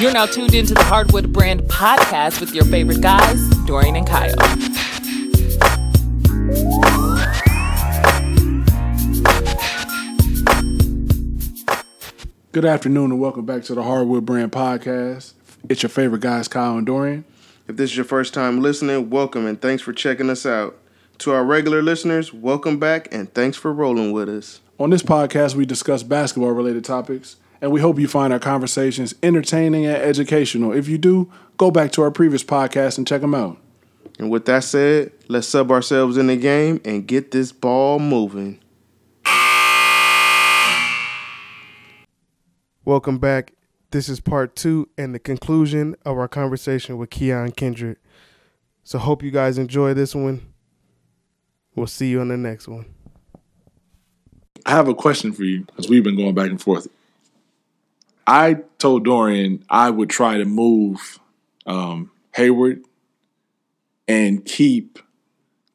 You're now tuned into the Hardwood Brand podcast with your favorite guys, Dorian and Kyle. Good afternoon and welcome back to the Hardwood Brand podcast. It's your favorite guys, Kyle and Dorian. If this is your first time listening, welcome and thanks for checking us out. To our regular listeners, welcome back and thanks for rolling with us. On this podcast, we discuss basketball related topics, and we hope you find our conversations entertaining and educational. If you do, go back to our previous podcast and check them out. And with that said, let's sub ourselves in the game and get this ball moving. Welcome back. This is part two and the conclusion of our conversation with Keion Kindred. So hope you guys enjoy this one. We'll see you on the next one. I have a question for you because we've been going back and forth. I told Dorian I would try to move um, Hayward and keep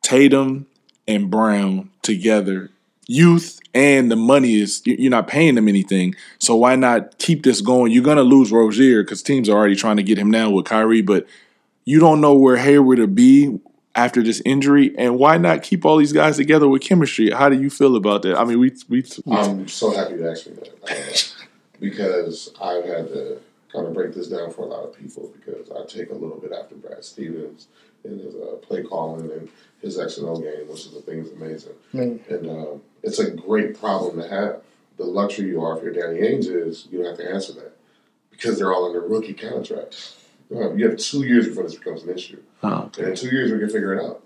Tatum and Brown together. Youth and the money is you're not paying them anything, so why not keep this going? You're gonna lose Rozier because teams are already trying to get him now with Kyrie, but you don't know where Hayward will be after this injury, and why not keep all these guys together with chemistry? How do you feel about that? I mean, we we. we I'm so happy you asked me that because I've had to kind of break this down for a lot of people because I take a little bit after Brad Stevens and his uh, play calling and his X and O game, which is the thing is amazing. And um, it's a great problem to have. The luxury you are if you're Danny Ainge is you don't have to answer that because they're all under rookie contracts. You have, you have two years before this becomes an issue. Oh, And in two years, we can figure it out.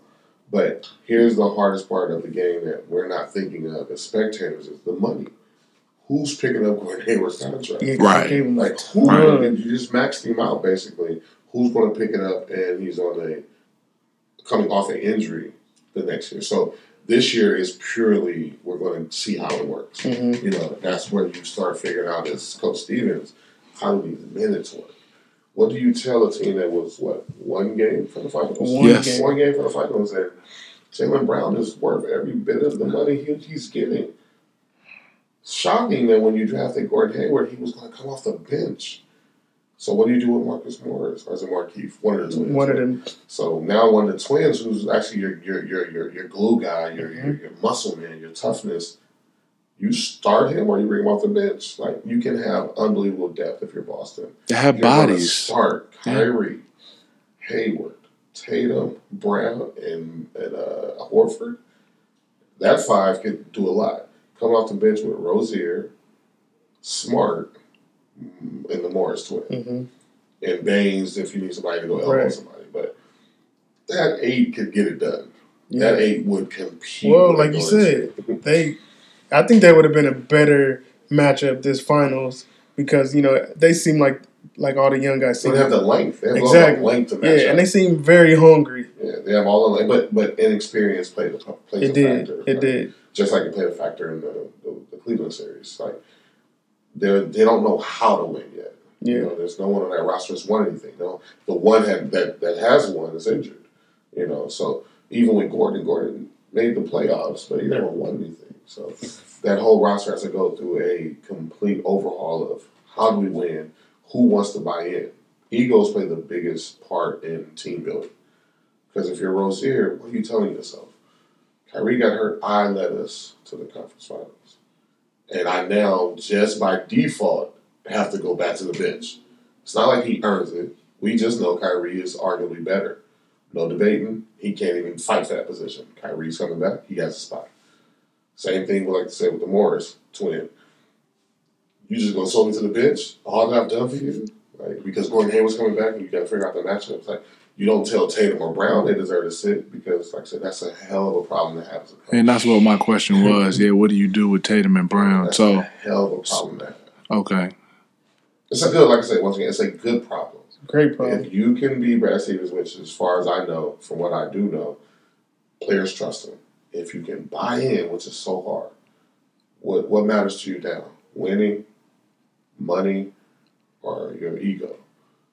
But here's the hardest part of the game that we're not thinking of as spectators is the money. Who's picking up Gordon Hayward's contract? Right. Like, who Right. did you just maxed him out, basically. Who's going to pick it up and he's on a coming off an injury the next year? So this year is purely we're going to see how it works. You know, that's where you start figuring out as Coach Stevens, how do these minutes work? What do you tell a team that was what one game for the finals? One Yes. game. one game for the finals, and Jaylen Brown is worth every bit of the money he, he's getting. Shocking that when you drafted Gordon Hayward, he was going to come off the bench. So what do you do with Marcus Morris or is it Markieff? One of the twins. One of them. So now one of the twins, who's actually your your your your, your glue guy, your, your Mm-hmm. your muscle man, your toughness, you start him or you bring him off the bench. Like you can have unbelievable depth if you're Boston. they have You're bodies. Start Yeah. Kyrie, Hayward, Tatum, Brown, and and uh, Horford. That five could do a lot. Come off the bench with Rozier, Smart, and the Morris twin, hmm and Baynes if you need somebody to go elbow Right. somebody. But that eight could get it done. Yeah. That eight would compete. Well, like you said, they, I think that would have been a better matchup this finals because you know they seem like like all the young guys they seem have the length. They have exactly the length to match yeah, up. and they seem very hungry. Yeah, they have all the length, but but inexperience played a plays It did, factor. it right? did. Just like it played a factor in the, the, the Cleveland series. Like they they don't know how to win yet. You Yeah, know, there's no one on that roster that's won anything. No, the one had, that that has won is injured. You know, so even with Gordon, Gordon made the playoffs, but he never won anything. So that whole roster has to go through a complete overhaul of how do we win, who wants to buy in. Egos play the biggest part in team building. Because if you're Rozier, what are you telling yourself? Kyrie got hurt, I led us to the conference finals. And I now, just by default, have to go back to the bench. It's not like he earns it. We just know Kyrie is arguably better. No debating. He can't even fight for that position. Kyrie's coming back. He has a spot. Same thing we like to say with the Morris twin. You just gonna sold me to the bench? All that I've done for you? Like because Gordon Hayward's coming back and you gotta figure out the matchups. Like you don't tell Tatum or Brown they deserve to sit because like I said, that's a hell of a problem to have as a coach. And that's what my question was. Yeah, what do you do with Tatum and Brown? That's So a hell of a problem to have. okay, It's a good, like I said, once again, it's a good problem. great problem. If you can be Brad Stevens, which as far as I know, from what I do know, players trust him. If you can buy in, which is so hard, what what matters to you now? Winning, money, or your ego?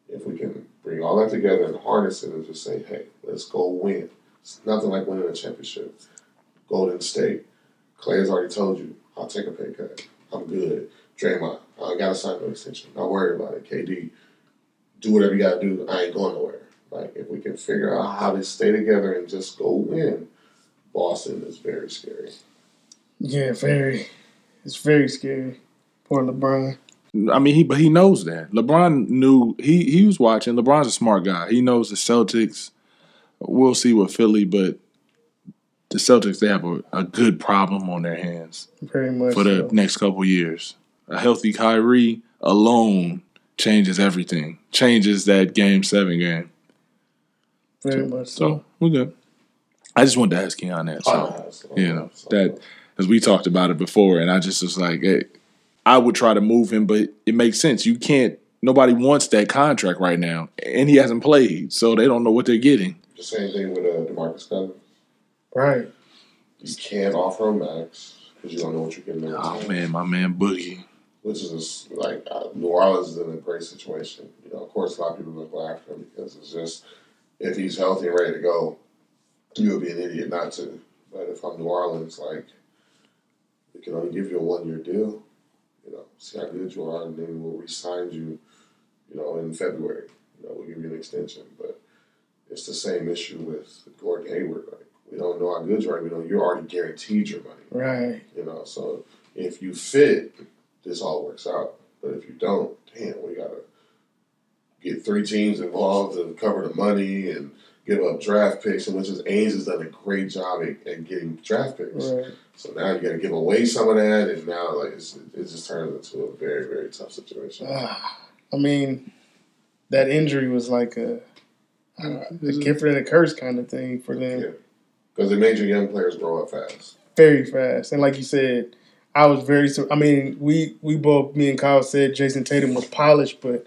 If we can bring all that together and harness it and just say, hey, let's go win. It's nothing like winning a championship. Golden State. Clay has already told you, I'll take a pay cut. I'm good. Draymond, I got to sign no extension. Not worried about it. KD, do whatever you gotta do. I ain't going nowhere. Like if we can figure out how to stay together and just go win, Boston is very scary. Yeah, very. It's very scary. Poor LeBron. I mean, he but he knows that. LeBron knew he he was watching. LeBron's a smart guy. He knows the Celtics. We'll see with Philly, but the Celtics they have a, a good problem on their hands Very much. for the so. next couple years. A healthy Kyrie alone changes everything. Changes that game seven game. Very much so. So we're good. I just wanted to ask Keion that. So Oh, so, you know so- that because we talked about it before, and I just was like, hey, I would try to move him, but it makes sense. You can't. Nobody wants that contract right now, and he hasn't played, so they don't know what they're getting. the same thing with uh, Demarcus Cousins. Right. You can't offer him max because you don't know what you're getting Oh return. man, my man Boogie. Which is just, like uh, New Orleans is in a great situation. You know, of course, a lot of people look go after him because it's just if he's healthy and ready to go, you would be an idiot not to. But if I'm New Orleans, like they can only give you a one year deal. You know, see how good you are, and then we'll re-sign you. You know, in February. You know, we'll give you an extension, but it's the same issue with Gordon Hayward. Like we don't know how good you are. We know you're already guaranteed your money. Right. You know, so if you fit, this all works out. But if you don't, damn, we gotta get three teams involved to cover the money and give up draft picks, and which is Ainge has done a great job at, at getting draft picks. Right. So now you gotta give away some of that, and now like it's, it just turns into a very very tough situation. Ah, I mean, that injury was like a, I don't know, a gift and a curse kind of thing for them. Yeah. Because it made your young players grow up fast. Very fast. And like you said, I was very. I mean, we we both, me and Kyle said Jayson Tatum was polished, but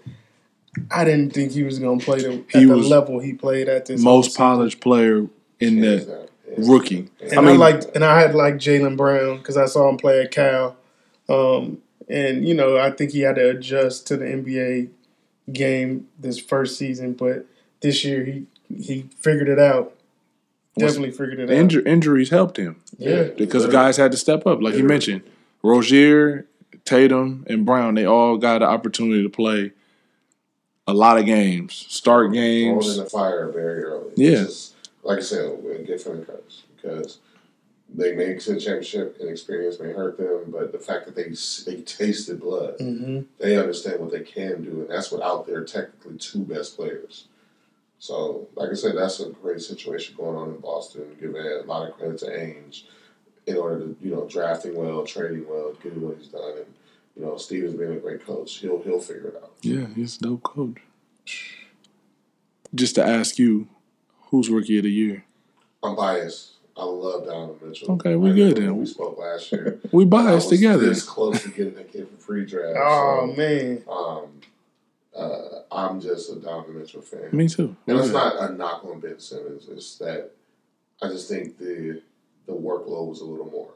I didn't think he was going to play the, at He the was level he played at this Most offseason. polished player in Hands the down. Rookie. And I I, mean- liked, and I had like Jaylen Brown because I saw him play at Cal, um, and you know I think he had to adjust to the NBA game this first season, but this year he he figured it out. Definitely figured it out. Injur- injuries helped him Yeah. because guys had to step up, like you mentioned. Rozier, Tatum, and Brown, they all got an opportunity to play a lot of games, start games. thrown in games. the fire very early. Yeah. Is, like I said, get gift and a curse because they may to the championship and experience may hurt them, but the fact that they they tasted blood, hmm they understand what they can do, and that's without their technically two best players. So, like I said, that's a great situation going on in Boston. Give a lot of credit to Ainge in order to you know drafting well, trading well, getting what he's done, and you know Stevens being a great coach, he'll he'll figure it out. Yeah, he's a dope coach. Just to ask you, who's rookie of the year? I'm biased. I love Donovan Mitchell. Okay, we good then. We spoke last year. We I biased was together. This close to getting that kid for free draft. Oh so, man, um, uh, I'm just a Donovan Mitchell fan. Me too. And it's not a knock on Ben Simmons. It's that I just think the the workload was a little more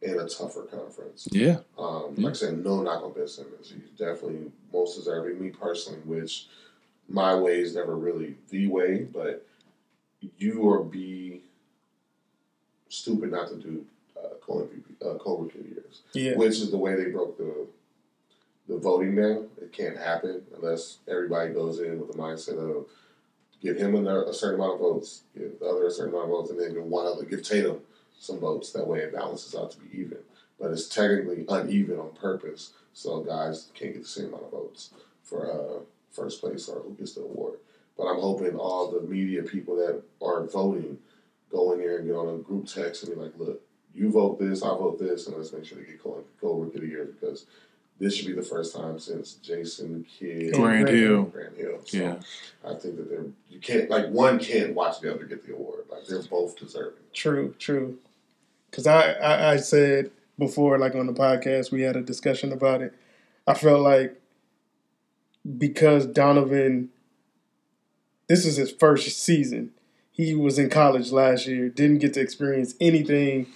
in a tougher conference. Yeah, Um, like I said, no knock on Ben Simmons. He's definitely most deserving. Me personally, which my way is never really the way, but you or be stupid not to do uh, co MVP, uh, co rookie years, yeah, which is the way they broke the the voting down. It can't happen unless everybody goes in with the mindset of give him a, a certain amount of votes, give the other a certain amount of votes, and then give one other, give Tatum some votes. That way it balances out to be even. But it's technically uneven on purpose, so guys can't get the same amount of votes for uh, first place or who gets the award. But I'm hoping all the media people that are voting go in there and get on a group text and be like, look, you vote this, I vote this, and let's make sure they get co co rookie of the year because this should be the first time since Jason Kidd Grant Grant Hill. Grant Hill. So Yeah. I think that they're you can't like one can't watch the other get the award. Like they're both deserving. true, true. Because I, I I said before, like on the podcast, we had a discussion about it. I felt like because Donovan, this is his first season. He was in college last year, didn't get to experience anything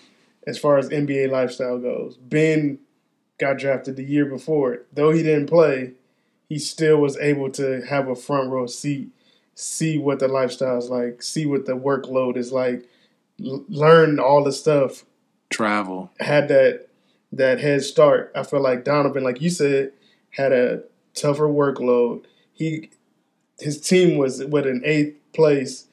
as far as NBA lifestyle goes. Ben got drafted the year before. Though he didn't play, he still was able to have a front row seat, see what the lifestyle is like, see what the workload is like, learn all the stuff travel. had that that head start. I feel like Donovan, like you said, had a tougher workload. He his team was with an eighth place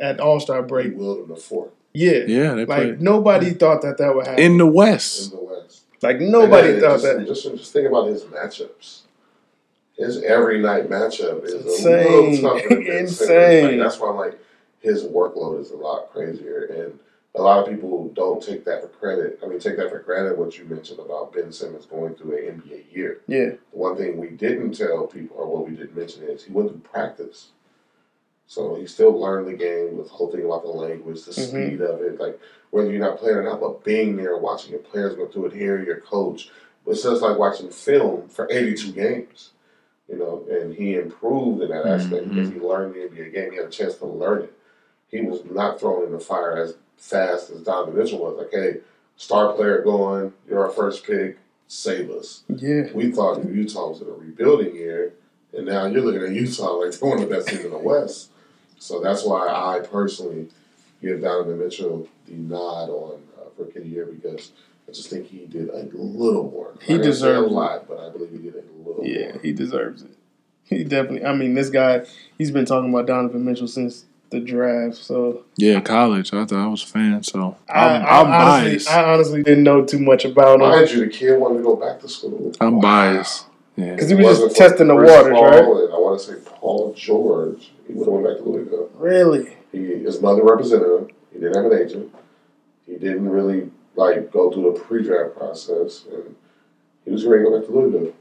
at All Star He break. willed him to fourth Yeah, Yeah, they like played nobody thought that that would happen. in the West. in the West. like nobody And then thought just, that. Just, just think about his matchups. His every night matchup is Insane. a little tougher than Insane. Like, that's why I'm like, his workload is a lot crazier, and a lot of people don't take that for credit. I mean, take that for granted. What you mentioned about Ben Simmons going through an NBA year. Yeah, The one thing we didn't tell people, or what we didn't mention, is he went through practice. So he still learned the game, the whole thing about the language, the Mhm. speed of it, like whether you're not playing or not, but being there, watching your players go through it, hearing your coach. It's just like watching film for 82 games, you know, and he improved in that aspect Mhm. because he learned the NBA game. He had a chance to learn it. He was not thrown in the fire as fast as Donovan Mitchell was. Like, hey, star player going, you're our first pick, save us yeah, we thought Utah was in a rebuilding year, and now you're looking at Utah like they're one of the best teams in the West. So that's why I personally give Donovan Mitchell the nod on uh, Rookie of the Year because I just think he did a little more. He Not gonna a lot, but I believe he did a little yeah. more. He deserves it. He definitely. I mean, this guy. He's been talking about Donovan Mitchell since the draft. So Yeah, college. I thought I was a fan, so I, I'm, I I'm honestly, biased. I honestly didn't know too much about him Mind you, the kid wanted to go back to school. I'm Wow. biased. Yeah. because he was just testing the waters, Paul, right? And I want to say Paul George. He would have went back to Louisville. Really? He, his mother represented him. He didn't have an agent. He didn't really like go through the pre-draft process, and he was ready to go back to Louisville.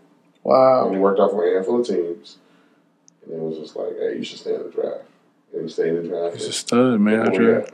Wow. And Wow. he worked out for a handful of teams, and it was just like, hey, you should stay in the draft. And he stayed in the draft. He's a stud, man. I and- draft.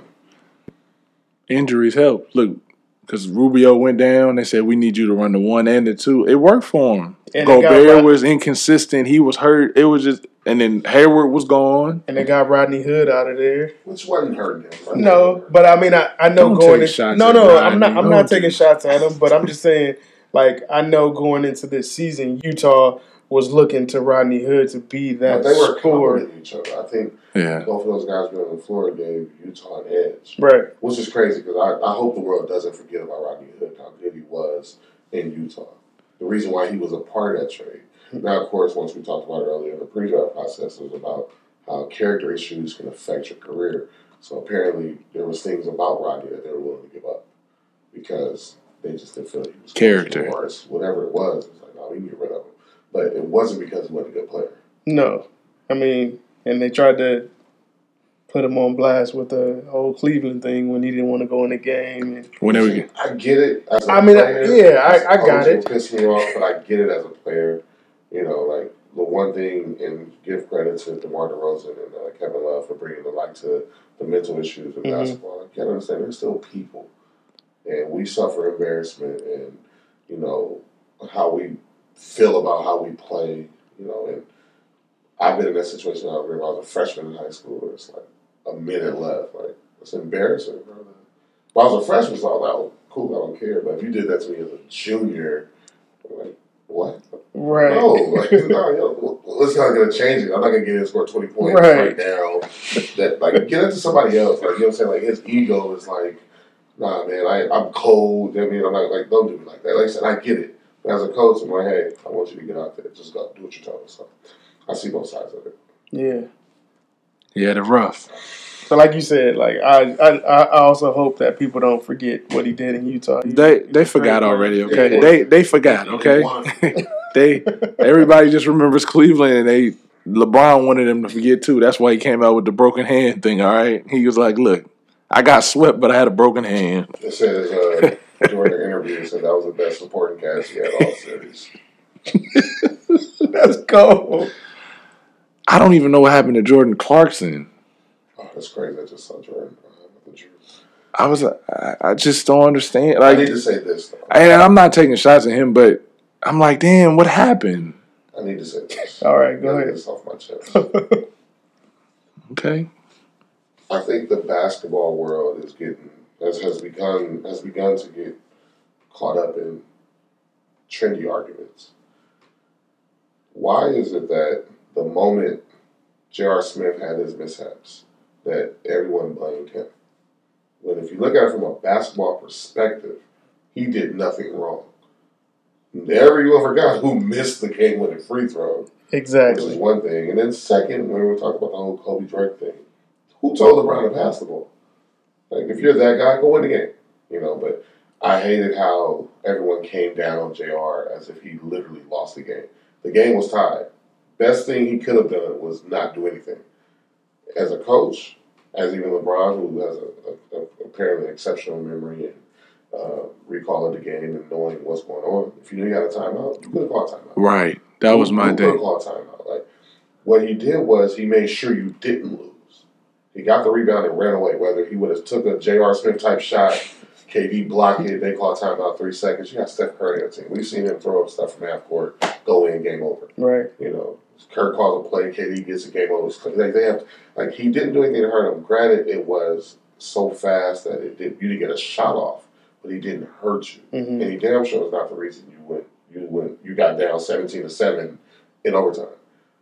Injuries help. Look, because Rubio went down, they said we need you to run the one and the two. It worked for him. And Gobert was inconsistent. He was hurt. It was just, and then Hayward was gone. And they got Rodney Hood out of there. Which wasn't hurting him. right? No, but I mean, I, I know Don't going take in, shots no, at no, Rodney. I'm not. I'm Don't not taking shots at him, but I'm just saying, like, I know going into this season, Utah was looking to Rodney Hood to be that But they were scorer, complementing each other. I think Yeah. both of those guys being on the floor gave Utah an edge. right? Which is crazy because I, I hope the world doesn't forget about Rodney Hood, how good he was in Utah. The reason why he was a part of that trade. Now, of course, once we talked about it earlier in the pre-draft process, it was about how character issues can affect your career. So apparently, there was things about Rodney that they were willing to give up because they just didn't feel he was Character. or whatever it was. It's like, oh, no, we can get rid of him. But it wasn't because he wasn't a good player. No, I mean, and they tried to put him on blast with the whole Cleveland thing when he didn't want to go in the game. And Whenever we get, I get it. As a I mean, player, yeah, I- as a I got it. Piss me off, but I get it as a player. You know, like the one thing, and give credit to DeMar DeRozan and uh, Kevin Love for bringing the light to the mental issues of Mhm. basketball. You gotta understand, they're still people, and we suffer embarrassment, and you know how we feel about how we play. You know, and I've been in that situation. I remember I was a freshman in high school. It's like a minute left. Like it's embarrassing, bro. If I was a freshman, so I was like, oh, cool, I don't care. But if you did that to me as a junior, I'm like, what? right, No, like, no, yo, it's not gonna change it. I'm not gonna get in and score 20 points Right. right, now. That like get it to somebody else. Like you know what I'm saying? Like his ego is like, nah, man, I I'm cold. I mean, I'm not like don't do me like that. Like I said, I get it. But as a coach, I'm like, hey, I want you to get out there. Just go do what you're told. So I see both sides of it. yeah. yeah, the rough. So, like you said, like I, I, I also hope that people don't forget what he did in Utah. He- They he's they forgot great already. player. Okay, they they forgot. Okay, they everybody just remembers Cleveland and they LeBron wanted them to forget too. That's why he came out with the broken hand thing. All right, he was like, "Look, I got swept, but I had a broken hand." It says uh, during the interview, it said that was the best supporting cast he had all series. That's cool. I don't even know what happened to Jordan Clarkson. Oh, that's crazy. I just saw Jordan. Uh, with the Drew. I was I, I just don't understand. I need to say this though. and I'm not taking shots at him, but I'm like, damn, what happened? I need to say this. All right, go Get ahead. this off my chest. Okay, I think the basketball world is getting has has begun has begun to get caught up in trendy arguments. Why is it that the moment J.R. Smith had his mishaps, that everyone blamed him? When if you look at it from a basketball perspective, he did nothing wrong. Everyone forgot who missed the game winning free throw, which is Exactly. one thing. And then second, when we talk about the whole Kobe Drake thing, who told LeBron to pass the ball? Like if you're that guy, go win the game. You know, but I hated how everyone came down on JR as if he literally lost the game. The game was tied. Best thing he could have done was not do anything. As a coach, as even LeBron, who has a, a, a apparently exceptional memory and uh, recall of the game and knowing what's going on, if you knew you had a timeout, you could have called a timeout. Right. That was my You day. could've called a timeout. Like what he did was he made sure you didn't lose. He got the rebound and ran away. Whether he would have took a J.R. Smith type shot, KD blocked it, they call a timeout three seconds. You got Steph Curry on the team. We've seen him throw up stuff from half court, go in, game over. Right. You know, Kirk calls a play, KD gets a game over. Like they have, like he didn't do anything to hurt him. Granted, it was so fast that it did you didn't get a shot off, but he didn't hurt you. hmm And he damn sure was not the reason you went. You went. You got down seventeen to seven in overtime.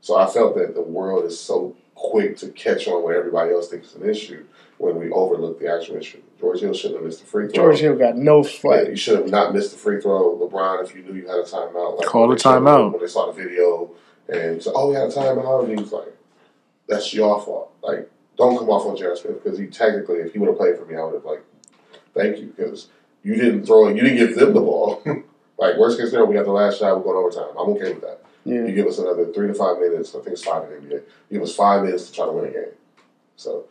So I felt that the world is so quick to catch on what everybody else thinks is an issue when we overlook the actual issue. George Hill shouldn't have missed the free throw. George Hill got no Yeah, you should have not missed the free throw. LeBron, if you knew you had a timeout, like Call when a timeout. when they saw the video and said, "Oh, we had a timeout," and he was like, "That's your fault." Like, don't come off on J.R. Smith because he technically, if he would have played for me, I would have like, "Thank you," because you didn't throw it. You didn't give them the ball. like worst case scenario, we got the last shot. We're going overtime. I'm okay with that. Yeah. You give us another three to five minutes. I think it's five in the NBA. You give us five minutes to try to win a game. So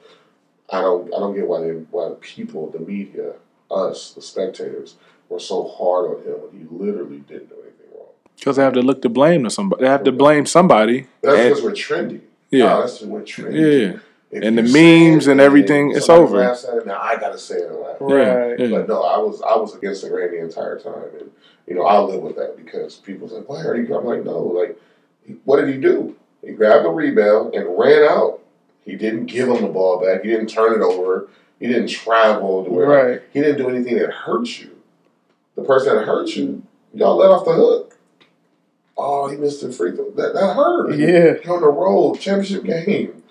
I don't I don't get why they why people, the media, us, the spectators, were so hard on him when he literally didn't do anything wrong. Because they have to look to blame to somebody. They have to blame somebody. That's And- because we're trendy. Yeah. No, that's just we're trendy. yeah. If And the memes and everything, it's over. it, now I gotta say it and laugh. Right. Yeah. But no, I was I was against the grain the entire time, and you know I'll live with that because people's like, "Why are you?" I'm like, "No, like, what did he do? He grabbed the rebound and ran out. He didn't give him the ball back. He didn't turn it over. He didn't travel to where Right. he didn't do anything that hurt you. The person that hurt you, y'all let off the hook. Oh, he missed the free throw. That that hurt. Yeah. You're on the road, championship game.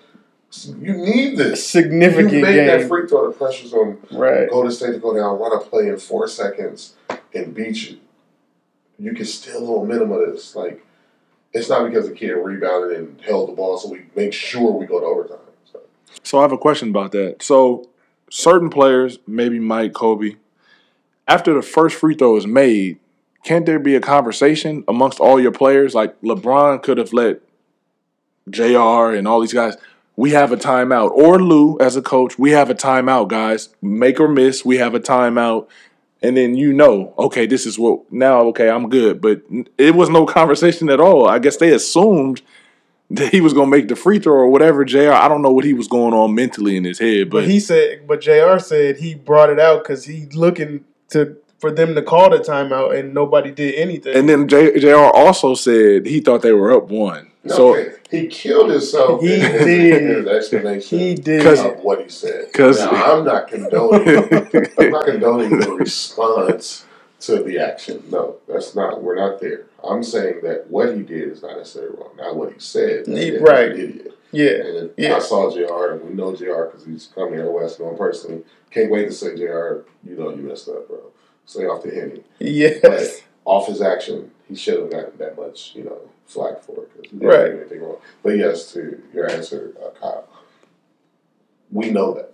You need this. Significant you made that game. free throw. The pressure's on Right. Golden State to go down, run a play in four seconds, and beat you. You can still the momentum of this. Like, it's not because the kid rebounded and held the ball, so we make sure we go to overtime. So, So I have a question about that. So certain players, maybe Mike, Kobe, after the first free throw is made, can't there be a conversation amongst all your players? Like LeBron could have let JR and all these guys, we have a timeout. Or Lue as a coach, we have a timeout, guys. Make or miss, we have a timeout. And then you know, okay, this is what now, okay, I'm good. But it was no conversation at all. I guess they assumed that he was gonna make the free throw or whatever. Jr. I don't know what he was going on mentally in his head, But but, he said, but Jr. said he brought it out because he looking to for them to call the timeout and nobody did anything. and then J, Jr. also said he thought they were up one. no, So okay, he killed himself He in his, did. in his explanation he did. 'Cause- of what he said. 'Cause- now, I'm not condoning. I'm not condoning the response to the action. No, that's not. We're not there. I'm saying that what he did is not necessarily wrong. Not what he said. He- He's right. an idiot. yeah. And Yeah. I saw JR, and we know JR because he's come here to West North personally. Can't wait to say JR, you know you messed up, bro. Stay off the henny. Yes. But off his action, he should have gotten that much, you know, flack for it because Right. anything wrong. But yes, to your answer, uh, Kyle, we know that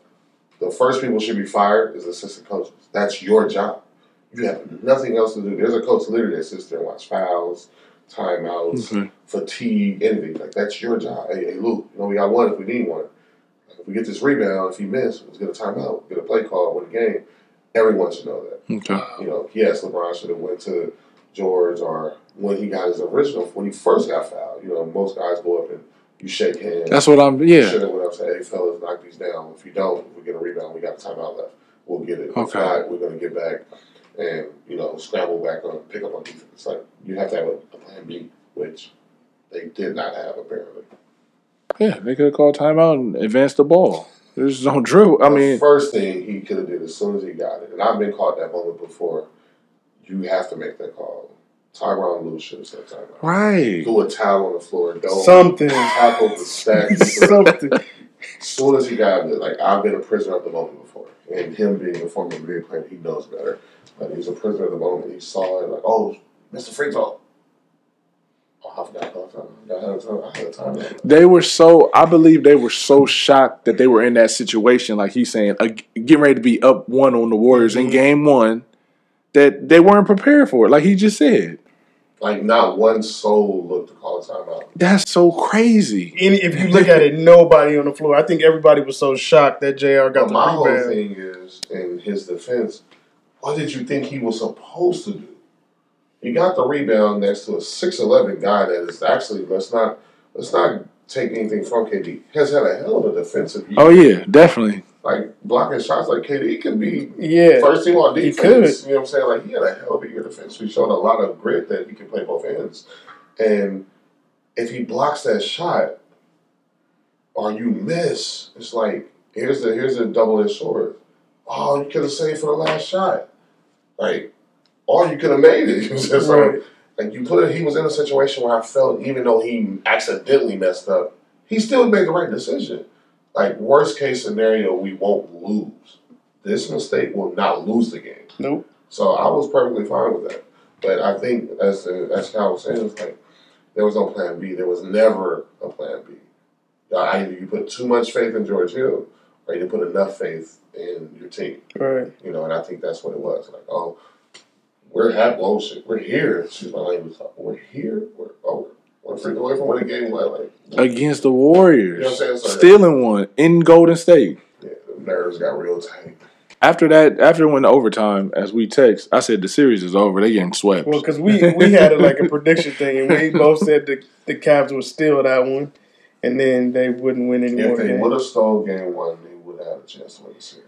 the first people should be fired is assistant coaches. That's your job. You have nothing else to do. There's a coach literally that sits there and watch fouls, timeouts, Okay. fatigue, anything. Like that's your job. Hey, hey, Lue, you know we got one if we need one. If we get this rebound, if he missed, let's get a timeout, get a play call, win the game. Everyone should know that. okay. You know, yes, LeBron should have went to George or when he got his original, when he first got fouled. You know, most guys go up and you shake hands. That's what I'm. Yeah. went up and said, "Hey, fellas, knock these down. If you don't, if we get a rebound, we got a timeout left. We'll get it. If Okay. not, we're gonna get back and you know scramble back on, pick up on defense. Like you have to have a, a plan B, which they did not have apparently. Yeah, they could have called timeout and advanced the ball. There's no drill. I the mean, first thing he could have did as soon as he got it, and I've been caught that moment before. You have to make that call. Tyronn have said timeout. right. Do a towel on the floor. Don't Something. tackle the stack. Something. As soon as he got it, like I've been a prisoner of the moment before, and him being a former NBA player, he knows better. But he was a prisoner of the moment. He saw it like, oh, Mr. free throw. I forgot. I forgot. I had a time. I had a time. They were so, I believe they were so shocked that they were in that situation, like he's saying, uh, getting ready to be up one on the Warriors in game one, that they weren't prepared for it, like he just said. Like not one soul looked to call a timeout. That's so crazy. Any, if you look at it, nobody on the floor. I think everybody was so shocked that Jr. got But the my whole thing is, in his defense, what did you think he was supposed to do? He got the rebound next to a six eleven guy that is actually let's not let's not take anything from KD. Has had a hell of a defensive year. Oh, yeah, definitely. Like blocking shots like KD could be Yeah, first team on he defense. could. You know what I'm saying? Like he had a hell of a year defense. He showed a lot of grit that he can play both ends. And if he blocks that shot or you miss, it's like here's the here's the double edged sword. Oh, you could have saved for the last shot. Like, or you could have made it. Just Right. like, like you put it he was in a situation where I felt even though he accidentally messed up, he still made the right decision. Like worst case scenario, we won't lose. This mistake will not lose the game. Nope. So I was perfectly fine with that. But I think, as as Kyle was saying, it's like there was no plan B. There was never a plan B. Either you put too much faith in George Hill, or you didn't put enough faith in your team. Right. You know, and I think that's what it was. Like, oh, we're happy. Oh shit, we're here. Excuse my language. We're here. We're oh, we're freaking away from winning game. Like, like Against the Warriors. You know what I'm saying? So- Stealing one in Golden State. yeah, the nerves got real tight. After that, after it went to overtime, as we text, I said the series is over. They getting swept. Well, because we we had it like a prediction thing, and we both said the the Cavs would steal that one, and then they wouldn't win anymore. If they would have stole game one, they would have had a chance to win the series.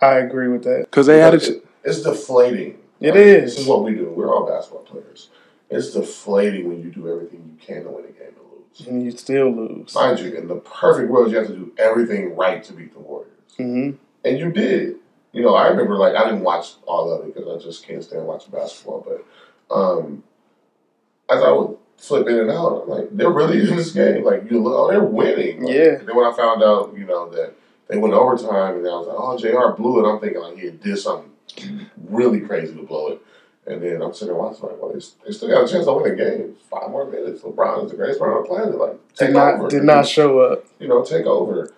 I agree with that. Because they had a. Because it- it's deflating. It Like, is. This is what we do. We're all basketball players. It's deflating when you do everything you can to win a game and lose. And you still lose. Mind you, in the perfect world, you have to do everything right to beat the Warriors. hmm And you did. You know, I remember, like, I didn't watch all of it because I just can't stand watching basketball. But um, as I would flip in and out, I'm like, they're really in this game. Like, you look, oh, they're winning. Like, Yeah. Then when I found out, you know, that they went overtime and I was like, oh, JR blew it, I'm thinking, like, he did something really crazy to blow it. And then I'm sitting there watching, like, well, they, they still got a chance to win a game. Five more minutes. LeBron is the greatest player on the planet. Like, take Did not over. did not show up. you know, take over.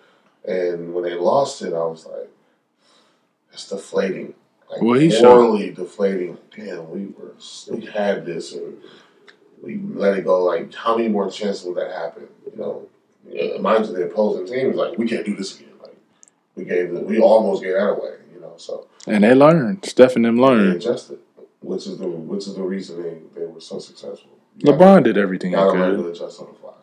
And when they lost it, I was like, it's deflating. Like, Well, he showed- morally deflating. Damn, we were, we had this and we let it go. Like, how many more chances would that happen? You know, yeah, mind you, the opposing team was like, we can't do this again. Like, we gave, the, we almost gave that away. You know, so And they learned. Steph and them they learned. adjusted, which is the which is the reason they, they were so successful. LeBron did everything he Got to learn could. adjust on the fly.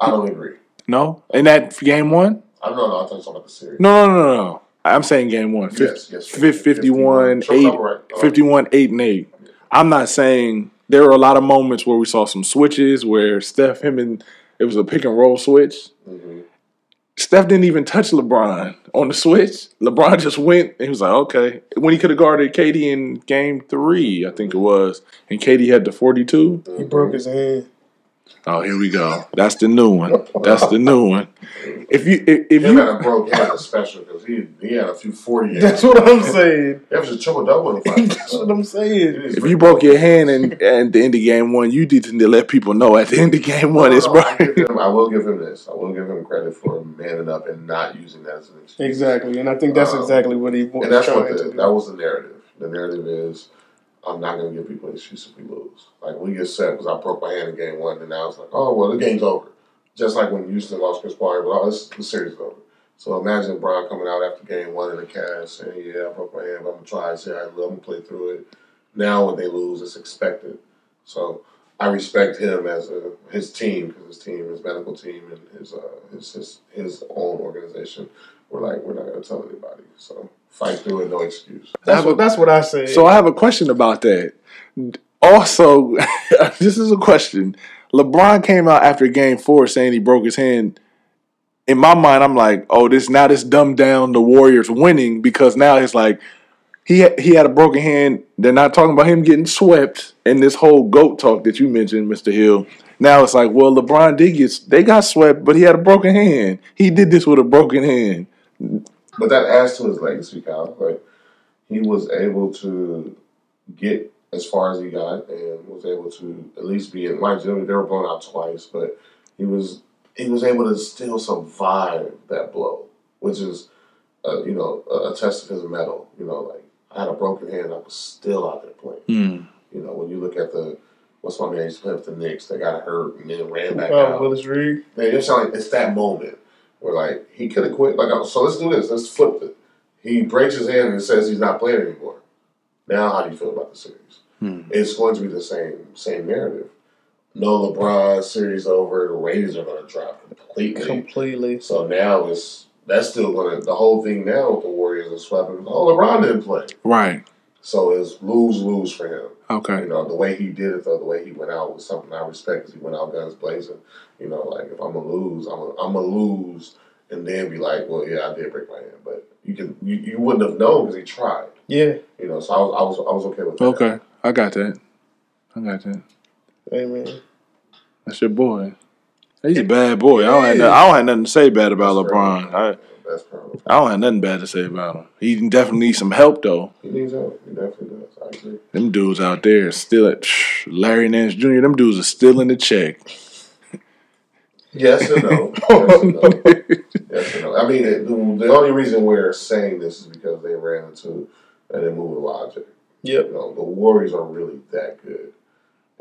I don't agree. No? In that game one? I don't know. I thought you talking about the series. No, no, no, no. I'm saying game one. Fif- Yes, yes, fif- 51, Sure, 8, couple right. Uh, 51, 8, and 8. I'm not saying there were a lot of moments where we saw some switches where Steph, him, and it was a pick and roll switch. mhm. Steph didn't even touch LeBron on the switch. LeBron just went and he was like, okay. When he could have guarded KD in game three, I think it was, and KD had the 42. He broke his hand. Oh, here we go. That's the new one. That's the new one. If you if, if Him you had a broke hand is special because he he had a few forty. That's what I'm saying. That was a triple double in the finals. That's what I'm saying. if you broke your hand and at the end of game one, you need to let people know at the end of game one it's No, no, I, him, I will give him this. I will give him credit for manning up and not using that as an excuse. Exactly, and I think that's Um, exactly what he was And that's trying what to the, do. that was the narrative. The narrative is, I'm not going to give people an excuse if we lose. Like we get set because I broke my hand in game one, and now it's like, oh well, the game's over. Just like when Houston lost Chris Paul, but oh, this, the series is over. So imagine Brian coming out after game one in the cast saying, "Yeah, I broke my hand, but I'm gonna try. Say I'm gonna play through it." Now when they lose, it's expected. So I respect him as a, his team because his team, his medical team, and his uh, his, his his own organization were like, we're not gonna tell anybody. So fight through it, no excuse. That's what that's what I say. So I have a question about that. Also, this is a question. LeBron came out after game four saying he broke his hand. In my mind, I'm like, oh, this now this dumbed down the Warriors winning because now it's like he had, he had a broken hand. They're not talking about him getting swept and this whole goat talk that you mentioned, Mr. Hill. Now it's like, well, LeBron did get they got swept, but he had a broken hand. He did this with a broken hand. But that adds to his legacy, Kyle. Like he was able to get as far as he got and was able to at least be in. Mind you, they were blown out twice, but he was he was able to still survive that blow, which is, uh, you know, a, a test of his metal. You know, like I had a broken hand, I was still out there playing. Mm. You know, when you look at the what's my man used to play with the Knicks, they got hurt and then ran back Oh, out. Willis Reed. Man, it's like it's that moment where like he could have quit. Like, so let's do this. Let's flip it. He breaks his hand and says he's not playing anymore. Now, how do you feel about the series? Hmm. It's going to be the same same narrative. No LeBron series over. The ratings are going to drop completely. Completely. so now it's that's still going to the whole thing now with the Warriors and swept. Oh, LeBron didn't play, Right. so it's lose lose for him. Okay. You know, the way he did it, though, the way he went out was something I respect because he went out guns blazing. You know, like if I'm gonna lose, I'm gonna, I'm gonna lose, and then be like, well, yeah, I did break my hand, but you can you, you wouldn't have known because he tried. Yeah. You know, so I was I was I was okay with that. Okay. I got that. I got that. Amen. That's your boy. He's a bad boy. I don't have no, I don't have nothing to say bad about That's LeBron. I, right. That's I don't have nothing bad to say about him. He definitely needs some help though. he needs help. He definitely does. I agree. Them dudes out there still at Larry Nance Jr. Them dudes are still in the check. Yes and no. yes and no. Yes and no. I mean, it, the, the only reason we're saying this is because they ran into an immovable object. Yep. You know, the Warriors are really that good.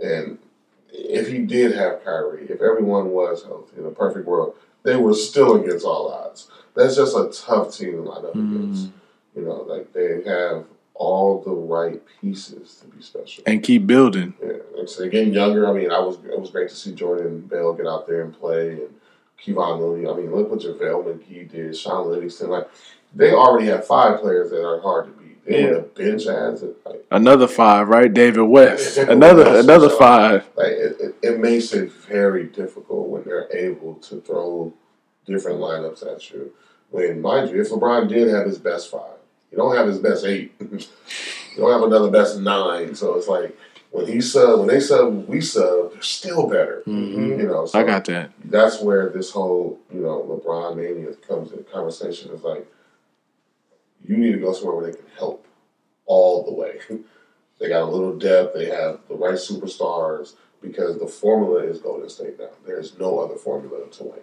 And if he did have Kyrie, if everyone was healthy in a perfect world, they were still against all odds. That's just a tough team to line up against. You know, like they have all the right pieces to be special. And keep building. Yeah, and so getting younger. I mean, I was it was great to see Jordan Bell get out there and play, and Kevon Looney. I mean, look what JaVale McGee did, Shaun Livingston. Like, they already have five players that are hard to beat. They Yeah. bench it. Like, Another five, right? David West. Another West, another so- five. like it, it, it makes it very difficult when they're able to throw different lineups at you. When, mind you, if LeBron did have his best five, you don't have his best eight. you don't have another best nine. So it's like when he sub, when they sub, we sub, they're still better. Mhm. You know, so I got that. that's where this whole you know LeBron mania comes in conversation. Is like you need to go somewhere where they can help all the way. they got a little depth. They have the right superstars because the formula is Golden State now. There's no other formula to win.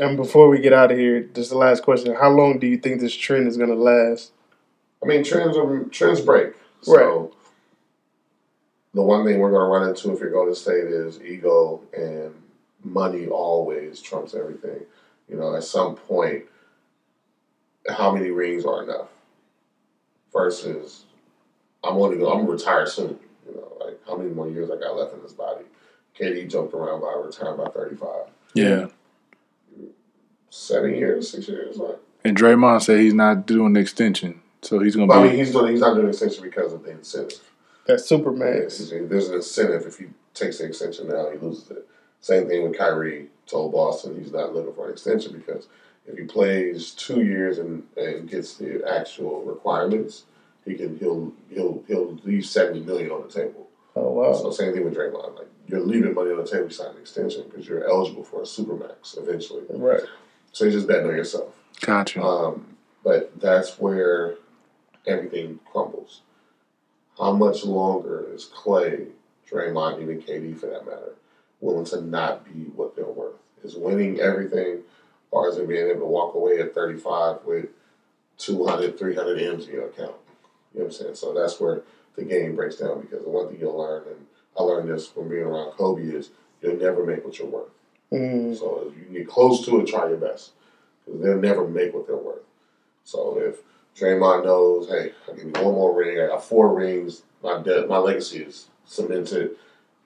And before we get out of here, just the last question: How long do you think this trend is going to last? I mean, trends are, trends break. So the one thing we're going to run into if you're going to State is ego and money always trumps everything. You know, at some point, how many rings are enough? Versus, I'm only going. I'm gonna retire soon. You know, like how many more years I got left in this body? KD jumped around by retiring by 35. Yeah. Seven years, six years, like. And Draymond said he's not doing the extension. So he's gonna But I mean, he's doing. He's not doing the extension because of the incentive. That super Yeah. There's an incentive if he takes the extension now, he loses it. Same thing with Kyrie. Told Boston he's not looking for an extension because if he plays two years and, and gets the actual requirements, he can he'll he'll he'll leave seventy million on the table. Oh wow. So same thing with Draymond. Like you're leaving money on the table, you sign an extension because you're eligible for a supermax eventually. Right. So you're just betting on yourself. gotcha. Um, but that's where everything crumbles. How much longer is Clay, Draymond, even KD for that matter, willing to not be what they're worth? Is winning everything, or is it being able to walk away at 35 with 200, 300 M's in your account? You know what I'm saying? So that's where the game breaks down because the one thing you'll learn, and I learned this from being around Kobe, is you'll never make what you're worth. Mm. So if you get close to it, try your best. Because they'll never make what they're worth. So if Draymond knows, hey, I give you one more ring, I got four rings, my de- my legacy is cemented.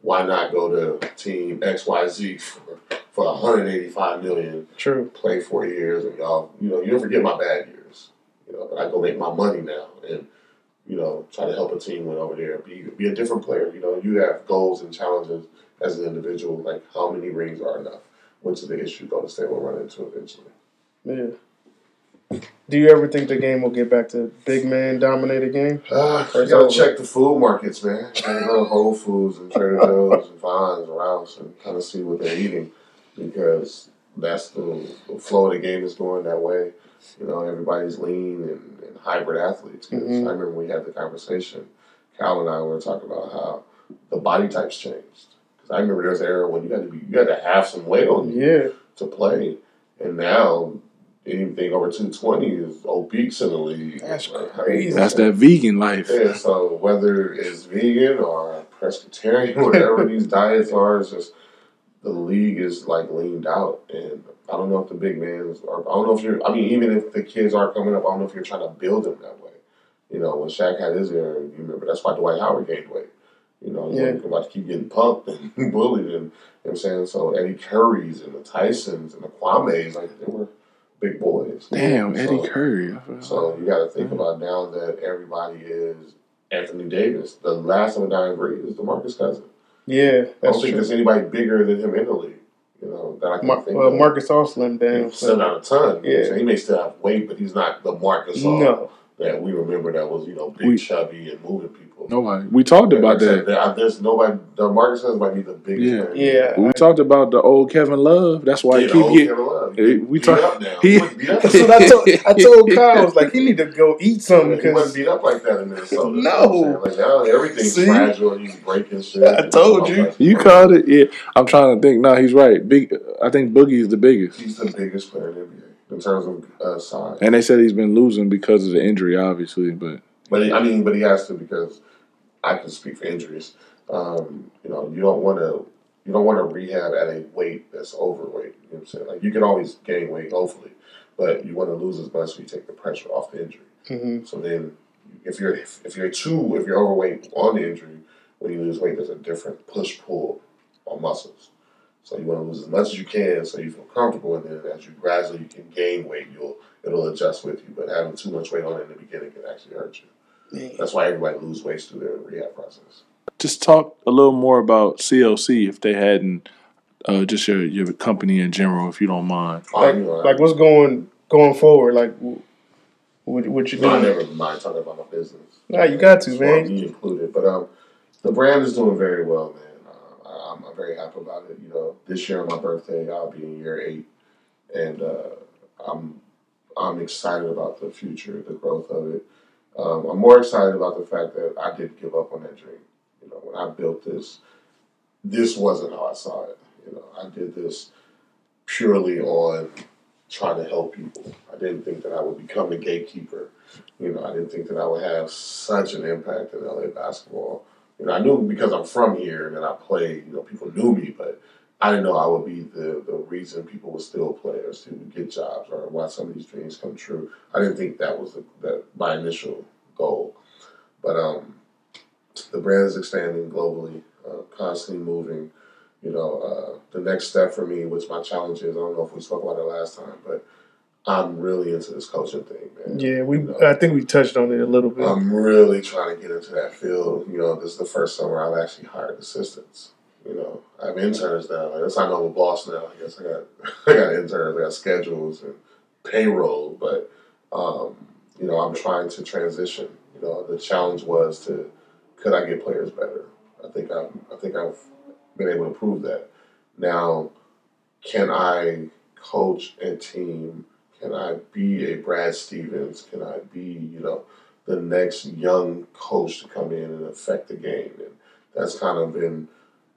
Why not go to team XYZ for, for 185 million, True. play four years, and y'all, you know, you'll forget my bad years. You know, but I go make my money now and, you know, try to help a team win over there. Be be a different player. You know, you have goals and challenges as an individual, like how many rings are enough? Which is the issue Golden State will run into eventually. Yeah. Do you ever think the game will get back to big man dominated game? Uh, you gotta check the food markets, man. Go to Whole Foods and Trader Joe's and Vines and Rouse and kind of see what they're eating because that's the, the flow of the game is going that way. You know, everybody's lean and, and hybrid athletes. Mhm. I remember we had the conversation. Cal and I were talking about how the body types changed. Because I remember there was an era when you had to be, you had to have some weight on you Yeah. to play, and now anything over two twenty is obese in the league. That's Like, crazy. That's that vegan life. Yeah, so whether it's vegan or pescatarian, whatever these diets are, it's just the league is like leaned out, and I don't know if the big mans are. I don't know if you're. I mean, even if the kids are coming up, I don't know if you're trying to build them that way. You know, when Shaq had his era, you remember that's why Dwight Howard gained weight. You know, Yeah. you're about to keep getting pumped and bullied, and you know what I'm saying. So Eddie Curry's and the Tysons and the Kwame's, like they were big boys. Damn, Eddie Curry. so you got to think about now that everybody is Anthony Davis. The last of a dying breed is Demarcus Cousins. Yeah, I don't think true. there's anybody bigger than him in the league. You know that I can Mar- think well, of. Marcus all slimmed down. He's still not a ton. Yeah. So he may still have weight, but he's not the Marcus Gasol No. That we remember that was you know big, We- chubby, and moving people. Nobody. We talked Like about I said, that. there- There's nobody. DeMarcus Cousins might be the biggest. Yeah. man. Yeah. We talked about the old Kevin Love. That's why he Yeah, keep old getting. Kevin Love. We Beat talk- up now. he- He wasn't beat up. That's what I told. I told Kyle, I was like, he need to go eat something He wasn't because beat up like that in Minnesota. No. You know what I'm saying? like now everything's See? fragile he's breaking shit. I told you. You called it. Yeah, I'm trying to think. No, he's right. Big. I think Boogie is the biggest. He's the biggest player in the NBA in terms of uh, size. And they said he's been losing because of the injury, obviously. But But he, I mean, but he has to because I can speak for injuries. Um, you know, you don't want to you don't want to rehab at a weight that's overweight. You know what I'm saying? Like you can always gain weight, hopefully, but you want to lose as much so you take the pressure off the injury. Mhm. So then, if you're if you're too if you're overweight on the injury, when you lose weight, there's a different push pull on muscles. So you want to lose as much as you can, so you feel comfortable, and then as you gradually you can gain weight, you'll it'll adjust with you. But having too much weight on it in the beginning can actually hurt you. That's why everybody lose weight through their rehab process. just talk a little more about CLC if they hadn't. Uh, just your your company in general, if you don't mind. like, I, you know, like what's going going forward? Like, wh- what what you I never mind talking about my business. Nah, you got to, man. me included. But um, the brand is doing very well, man. I, I'm, I'm very happy about it. You know, this year on my birthday, I'll be in year eight, and uh, I'm I'm excited about the future, the growth of it. Um, I'm more excited about the fact that I didn't give up on that dream. You know, when I built this, this wasn't how I saw it. You know, I did this purely on trying to help people. I didn't think that I would become the gatekeeper. You know, I didn't think that I would have such an impact in LA basketball. You know, I knew because I'm from here and I played, you know, people knew me, but I didn't know I would be the, the reason people would still play or still get jobs or why some of these dreams come true. I didn't think that was the, that my initial goal. But um, the brand is expanding globally, uh, constantly moving. You know, uh, the next step for me, which my challenge is, I don't know if we spoke about it last time, but I'm really into this coaching thing, man. Yeah, we. You know, I think we touched on it a little bit. I'm really trying to get into that field. You know, this is the first summer I've actually hired assistants. You know, I have interns now. Like, that's how I'm a boss now. I guess I got I got interns, I got schedules and payroll, but um, you know, I'm trying to transition. You know, the challenge was to could I get players better? I think I'm I think I've been able to prove that. Now, can I coach a team? Can I be a Brad Stevens? Can I be, you know, the next young coach to come in and affect the game? And that's kind of been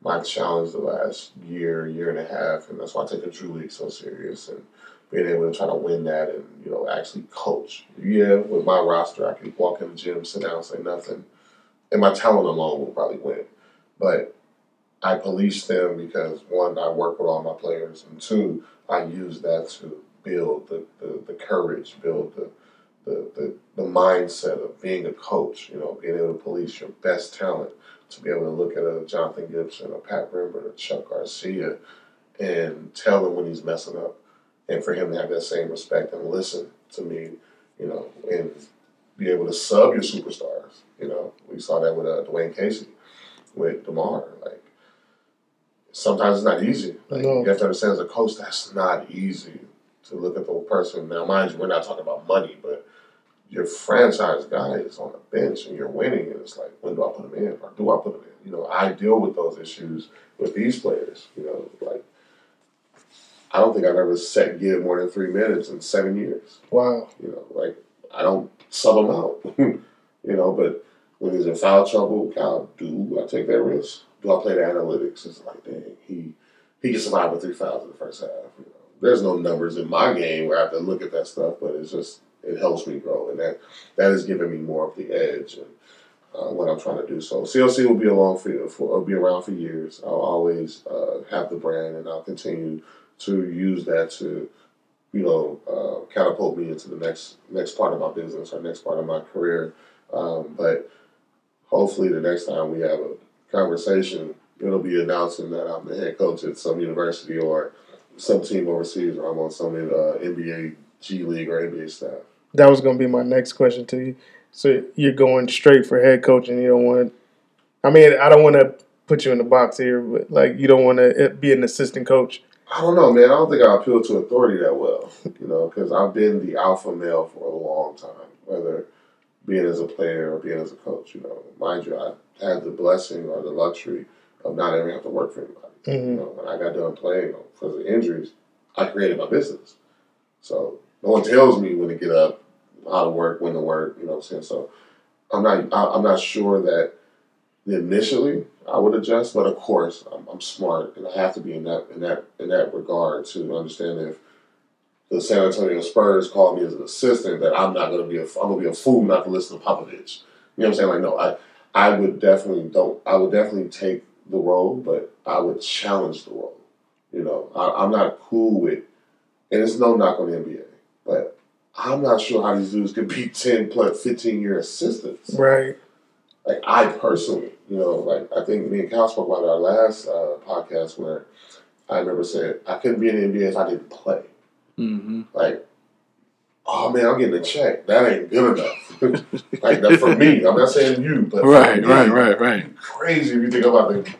my challenge the last year, year and a half, and that's why I take the Drew League so serious and being able to try to win that and you know actually coach. Yeah, with my roster, I can walk in the gym, sit down, say nothing, and my talent alone will probably win. But I police them because one, I work with all my players, and two, I use that to build the, the, the courage, build the, the, the, the mindset of being a coach, you know, being able to police your best talent, to be able to look at a Jonathan Gibson, a Pat Rimmer, a Chuck Garcia, and tell him when he's messing up, and for him to have that same respect and listen to me, you know, and be able to sub your superstars. You know, we saw that with uh, Dwane Casey, with Demar. Like sometimes it's not easy. Like, No. You have to understand as a coach, that's not easy to look at the person. Now, mind you, we're not talking about money, but your franchise guy is on the bench and you're winning, and it's like, when do I put him in, or do I put him in? You know, I deal with those issues with these players. You know, like I don't think I've ever set give more than three minutes in seven years. Wow. You know, like I don't sub them out. you know, but when he's in foul trouble, Cal, do I take that risk? Do I play the analytics? It's like, dang, he he can survive with three fouls in the first half. You know? There's no numbers in my game where I have to look at that stuff, but it's just it helps me grow, and that that is giving me more of the edge and uh, what I'm trying to do. So CLC will be along for, for will be around for years. I'll always uh, have the brand, and I'll continue to use that to you know uh, catapult me into the next next part of my business or next part of my career. Um, but hopefully, the next time we have a conversation, it'll be announcing that I'm the head coach at some university or some team overseas, or I'm on some uh, NBA G League or NBA staff. That was going to be my next question to you. So you're going straight for head coaching. You don't want. I mean, I don't want to put you in the box here, but like you don't want to be an assistant coach. I don't know, man. I don't think I appeal to authority that well, you know, because I've been the alpha male for a long time, whether being as a player or being as a coach. You know, mind you, I had the blessing or the luxury of not ever have to work for anybody. Mm-hmm. You know, when I got done playing because of injuries, I created my business. So no one tells me when to get up, how to work, when to work. You know what I'm saying? So I'm not I, I'm not sure that initially I would adjust, but of course I'm, I'm smart and I have to be in that in that in that regard to understand if the San Antonio Spurs call me as an assistant that I'm not going to be a I'm going to be a fool not to listen to Popovich. You know what I'm saying? Like no, I I would definitely don't I would definitely take the role, but I would challenge the role. You know, I, I'm not cool with, and it's no knock on the NBA, but I'm not sure how these dudes can be 10 plus 15 year assistants. Right. Like, I personally, you know, like, I think me and Cal spoke about our last uh, podcast where I remember saying, I couldn't be in the NBA if I didn't play. Mm-hmm. Like, oh man, I'm getting a check. That ain't good enough. like, that for me, I'm not saying you, but for Right, me, right, right, right. Crazy if you think about the.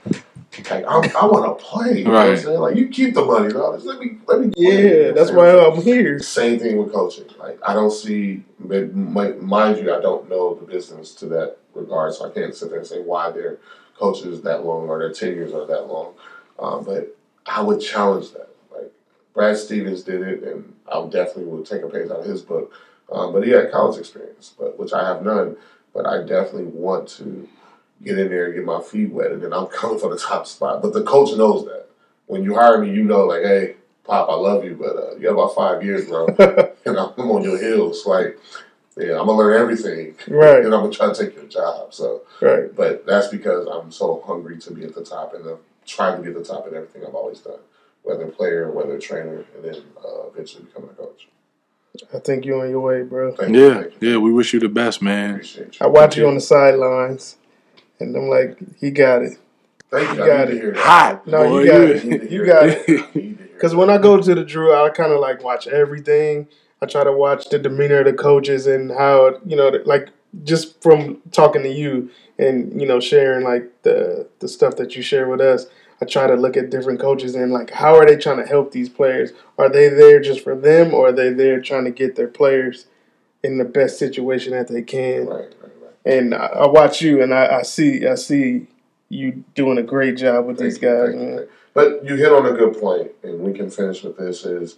Like, I'm, I want to play. You know what I'm Right. saying? Like, you keep the money, dog. Just let me, let me play, you know Yeah, what that's why I'm here. Same thing with coaching. Like I don't see, but mind you, I don't know the business to that regard, so I can't sit there and say why their coaches that long or their tenures are that long. Um, but I would challenge that. Brad Stevens did it, and I would definitely would take a page out of his book. Um, but he had college experience, but which I have none. But I definitely want to get in there and get my feet wet, and then I'm coming for the top spot. But the coach knows that. When you hire me, you know, like, hey, Pop, I love you, but uh, you got about five years, bro, and I'm on your heels. Like, yeah, I'm gonna learn everything, Right. and I'm gonna try to take your job. So, Right. but that's because I'm so hungry to be at the top, and I'm trying to be at the top in everything I've always done, whether player, whether trainer, and then uh, eventually becoming a coach. I think you're on your way, bro. Thank Yeah, you. yeah. We wish you the best, man. I you. watch you on the sidelines, and I'm like, he got it. Thank you. You got it. to hear that. Hot. No, boy, you got you- it. I need to You got it. I need to hear Because when I go to the Drew, I kind of like watch everything. I try to watch the demeanor of the coaches and how you know, like just from talking to you and you know sharing like the the stuff that you share with us. I try to look at different coaches and like how are they trying to help these players? Are they there just for them, or are they there trying to get their players in the best situation that they can? Right, right, right. And I, I watch you, and I, I see I see you doing a great job with these Thank you, guys, you, you. But you hit on a good point, and we can finish with this. Is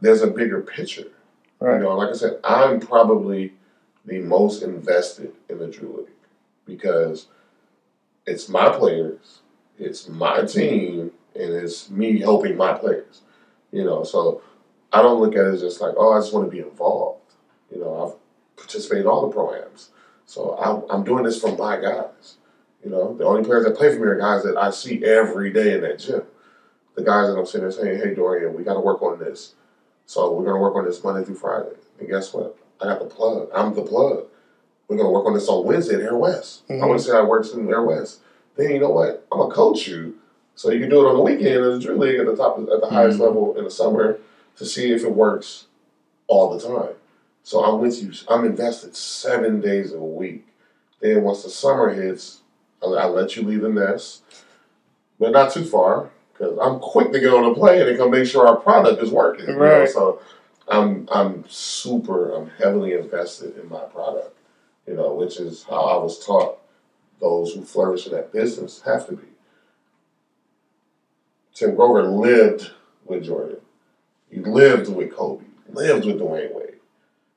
there's a bigger picture. Right. You know, like I said, I'm probably the most invested in the Drew League because it's my players, it's my team, and it's me helping my players. You know, so I don't look at it as just like, oh, I just want to be involved. You know, I've participated in all the programs, so I'm, I'm doing this for my guys. You know, the only players that play for me are guys that I see every day in that gym. The guys that I'm sitting there saying, hey, Dorian, we got to work on this. So we're going to work on this Monday through Friday. And guess what? I got the plug. I'm the plug. We're going to work on this on Wednesday at Air West. I Mhm. want to say I works in Air West. Then you know what? I'm to coach you so you can do it on the weekend in the Drew League at the top, at the highest Mhm. level in the summer to see if it works all the time. So I'm with you. I'm invested seven days a week. Then once the summer hits, I'll, I'll let you leave the nest, but not too far because I'm quick to get on a plane and come make sure our product is working. you know? Right. So I'm I'm super. I'm heavily invested in my product. You know, which is how I was taught. Those who flourish in that business have to be. Tim Grover lived with Jordan. He lived with Kobe. Lived with Dwyane Wade.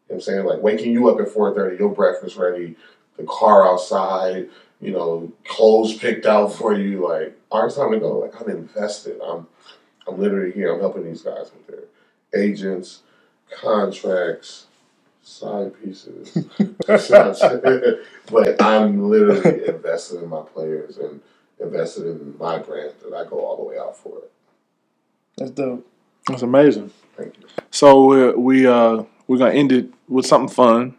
You know what I'm saying? Like waking you up at 4.30, your breakfast ready, the car outside, you know, clothes picked out for you. Like, it's time to go. Like, I'm invested. I'm, I'm literally here. I'm helping these guys with their agents, contracts, side pieces. but I'm literally invested in my players and invested in my brand, and I go all the way out for it. That's dope. That's amazing. Thank you. So we're, we uh we're gonna end it with something fun.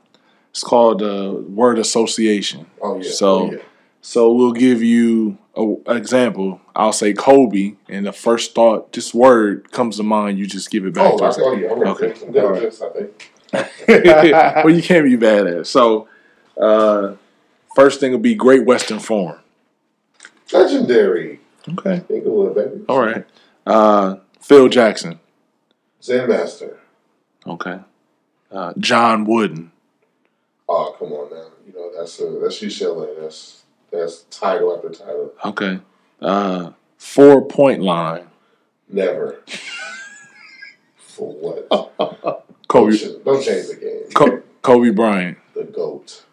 It's called uh, word association. Oh yeah. So- oh, yeah. So we'll give you an example. I'll say Kobe, and the first thought, this word comes to mind. You just give it back Oh, to I, us. oh yeah. I'm ready Okay. Good tips, I think. well, you can't be bad at it. So, uh, first thing will be Great Western Forum. Legendary. Okay. Inglewood, baby. All right. Uh, Phil Jackson. Zen Master. Okay. Uh, John Wooden. Oh, come on now. You know, that's a, that's UCLA. That's that's title after title. Okay. Uh, Four Point Line. Never. For what? Kobe. Don't, don't change the game. Co- Kobe Bryant. the GOAT.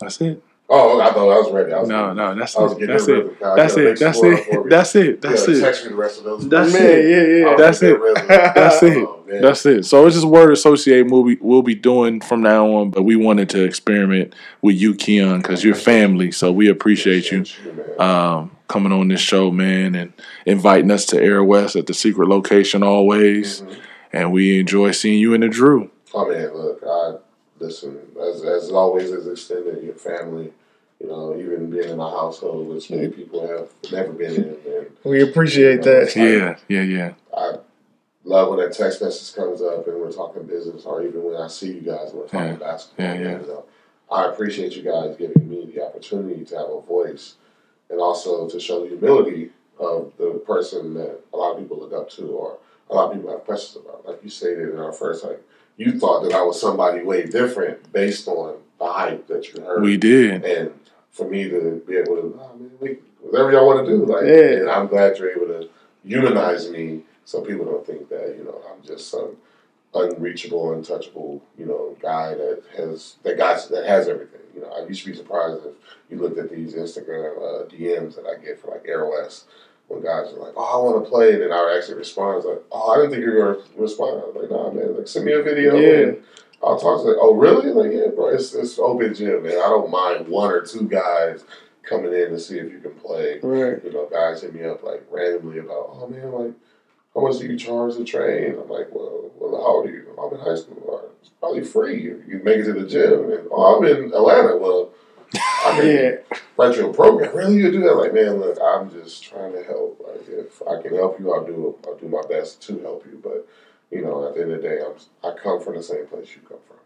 That's it. Oh, I thought I was ready. I was No, no, that's I was it. That's it. of it. That's it. That's score it. That's it. That's it. Text me the rest of those. That's Man, it. yeah, yeah. That's it. rid of it. That's it. Oh. That's it. So it's just word associate be, we'll be doing from now on, but we wanted to experiment with you, Keion, because you're family. So we appreciate you um, coming on this show, man, and inviting us to Air West at the secret location always. Mhm. And we enjoy seeing you in the Drew. Oh man, look, I listen as as always as extended your family. You know, even being in a household which many people have never been in, and We appreciate that. Yeah, yeah, yeah. I love when that text message comes up and we're talking business, or even when I see you guys and we're talking Yeah. basketball. Yeah, yeah. You know, I appreciate you guys giving me the opportunity to have a voice, and also to show the humility of the person that a lot of people look up to, or a lot of people have questions about. Like you stated in our first, like you thought that I was somebody way different based on the hype that you heard. We did. and for me to be able to, oh, man, we, whatever y'all want to do, like, Yeah. and I'm glad you're able to humanize me, so people don't think that you know I'm just some unreachable, untouchable, you know, guy that has that got that has everything. You know, I used to be surprised if you looked at these Instagram uh, DMs that I get from like Air West when guys are like, "Oh, I want to play," and then I would actually respond like, "Oh, I didn't think you were gonna respond." I was like, "Nah, man, like send me a video." Yeah. And I'll talk to like, "Oh, really?" Like, yeah, bro, it's it's open gym, man. I don't mind one or two guys coming in to see if you can play. Right. You know, guys hit me up like randomly about, "Oh man, like." How much do you charge to train? I'm like, well, well, how old are you? I'm in high school. It's probably free. You can make it to the gym. And oh, I'm in Atlanta. Well, I mean, Yeah. write you a program. Really, you do that? Like, man, look, I'm just trying to help. Like, if I can help you, I'll do. I'll do my best to help you. But you know, at the end of the day, I'm. I come from the same place you come from.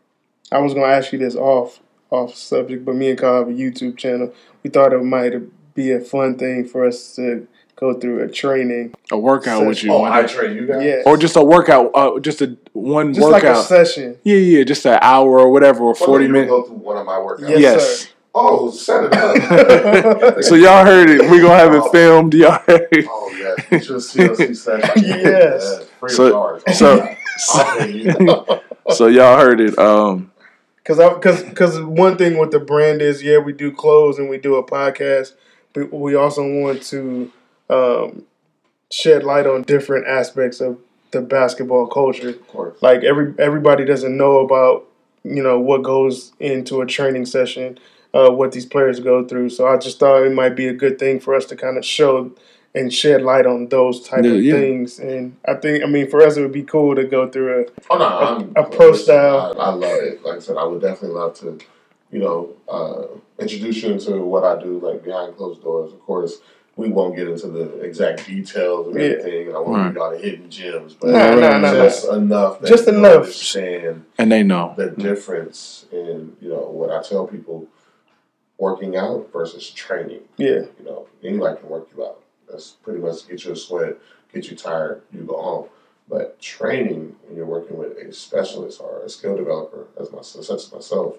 I was gonna ask you this off off subject, but me and Kyle have a YouTube channel. We thought it might be a fun thing for us to go through a training, A workout with you. Oh, I train you guys. Yeah. or just a workout, uh, just a one just like a workout. session. yeah, yeah, just an hour or whatever, or Well, 40 you minutes. Go through one of my workouts. Yes, Yes. Sir. Oh, set it up. So y'all heard it. We're going to have it filmed. Y'all heard it. Oh yes, get your CLC session. Yes. free So- of charge. Oh, so- yeah. You. So y'all heard it. Um, Cause I, cause, cause one thing with the brand is, yeah, we do clothes and we do a podcast, but we also want to um, shed light on different aspects of the basketball culture. Of course. Like every everybody doesn't know about, you know, what goes into a training session, uh, what these players go through. So I just thought it might be a good thing for us to kind of show and shed light on those type Yeah, of yeah. things. And I think, I mean, for us, it would be cool to go through a Oh no, I'm, a pro listen, style. I, I love it. Like I said, I would definitely love to, you know, uh, introduce you into what I do, like behind closed doors. Of course, we won't get into the exact details of Yeah. everything, and I won't Right. give y'all the hidden gems, but Nah, nah, nah, just enough, that Just enough. understand and they know. the difference in you know what I tell people, working out versus training. yeah, You know, anybody can work you out. That's pretty much get you a sweat, get you tired, you go home. But training, when you're working with a specialist or a skill developer, as my such as myself,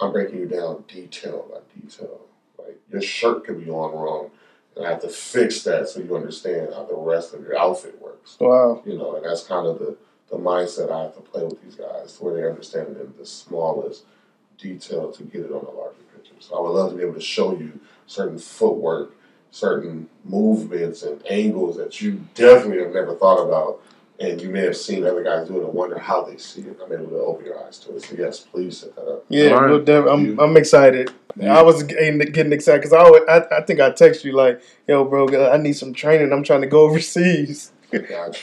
I'm breaking you down detail by detail. Like your shirt could be on wrong, and I have to fix that so you understand how the rest of your outfit works. wow, You know, and that's kind of the the mindset I have to play with these guys, to where they understand in the smallest detail to get it on a larger. So I would love to be able to show you certain footwork, certain movements and angles that you definitely have never thought about. And you may have seen other guys do it and wonder how they see it. I'm able to open your eyes to it. So yes, please set that up. Yeah, All right. we'll def- I'm I'm excited. Yeah. I was getting, getting excited because I, always, I I think I text you like, "Yo, bro, I need some training. I'm trying to go overseas."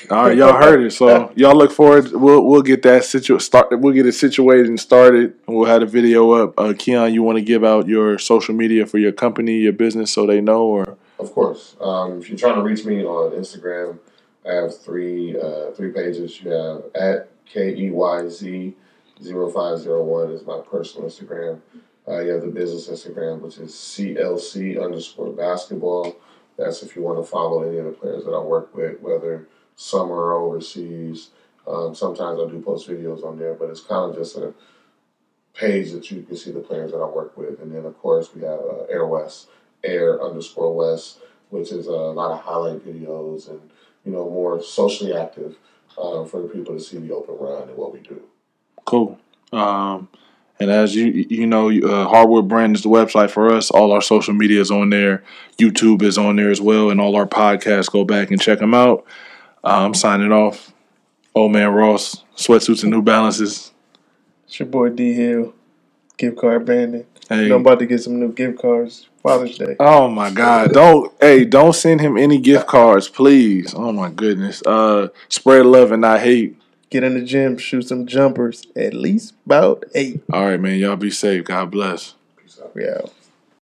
All right, y'all heard it. So y'all look forward. We'll we'll get that situ start. We'll get it situated and started. And we'll have the video up. Uh, Keion, you want to give out your social media for your company, your business, so they know, or Of course. Um, if you're trying to reach me on Instagram, I have three uh, three pages. You have at K E Y Z 0501 is my personal Instagram. Uh, you have the business Instagram, which is CLC underscore basketball. That's if you want to follow any of the players that I work with, whether summer or overseas. Um, sometimes I do post videos on there, but it's kind of just a page that you can see the players that I work with. And then, of course, we have uh, Air West, Air underscore West, which is a lot of highlight videos and, you know, more socially active uh, for the people to see the open run and what we do. cool. Um, and as you you know, uh, Hardwood Brand is the website for us. All our social media is on there. YouTube is on there as well, and all our podcasts. Go back and check them out. Uh, I'm signing off. Old man Ross, sweatsuits and New Balances. It's your boy D Hill, gift card bandit. Hey. I'm about to get some new gift cards. Father's Day. Oh my God! Don't hey, don't send him any gift cards, please. Oh my goodness. Uh, spread love and not hate. Get in the gym, shoot some jumpers. At least about eight. All right, man. Y'all be safe. God bless. Peace out. Yeah.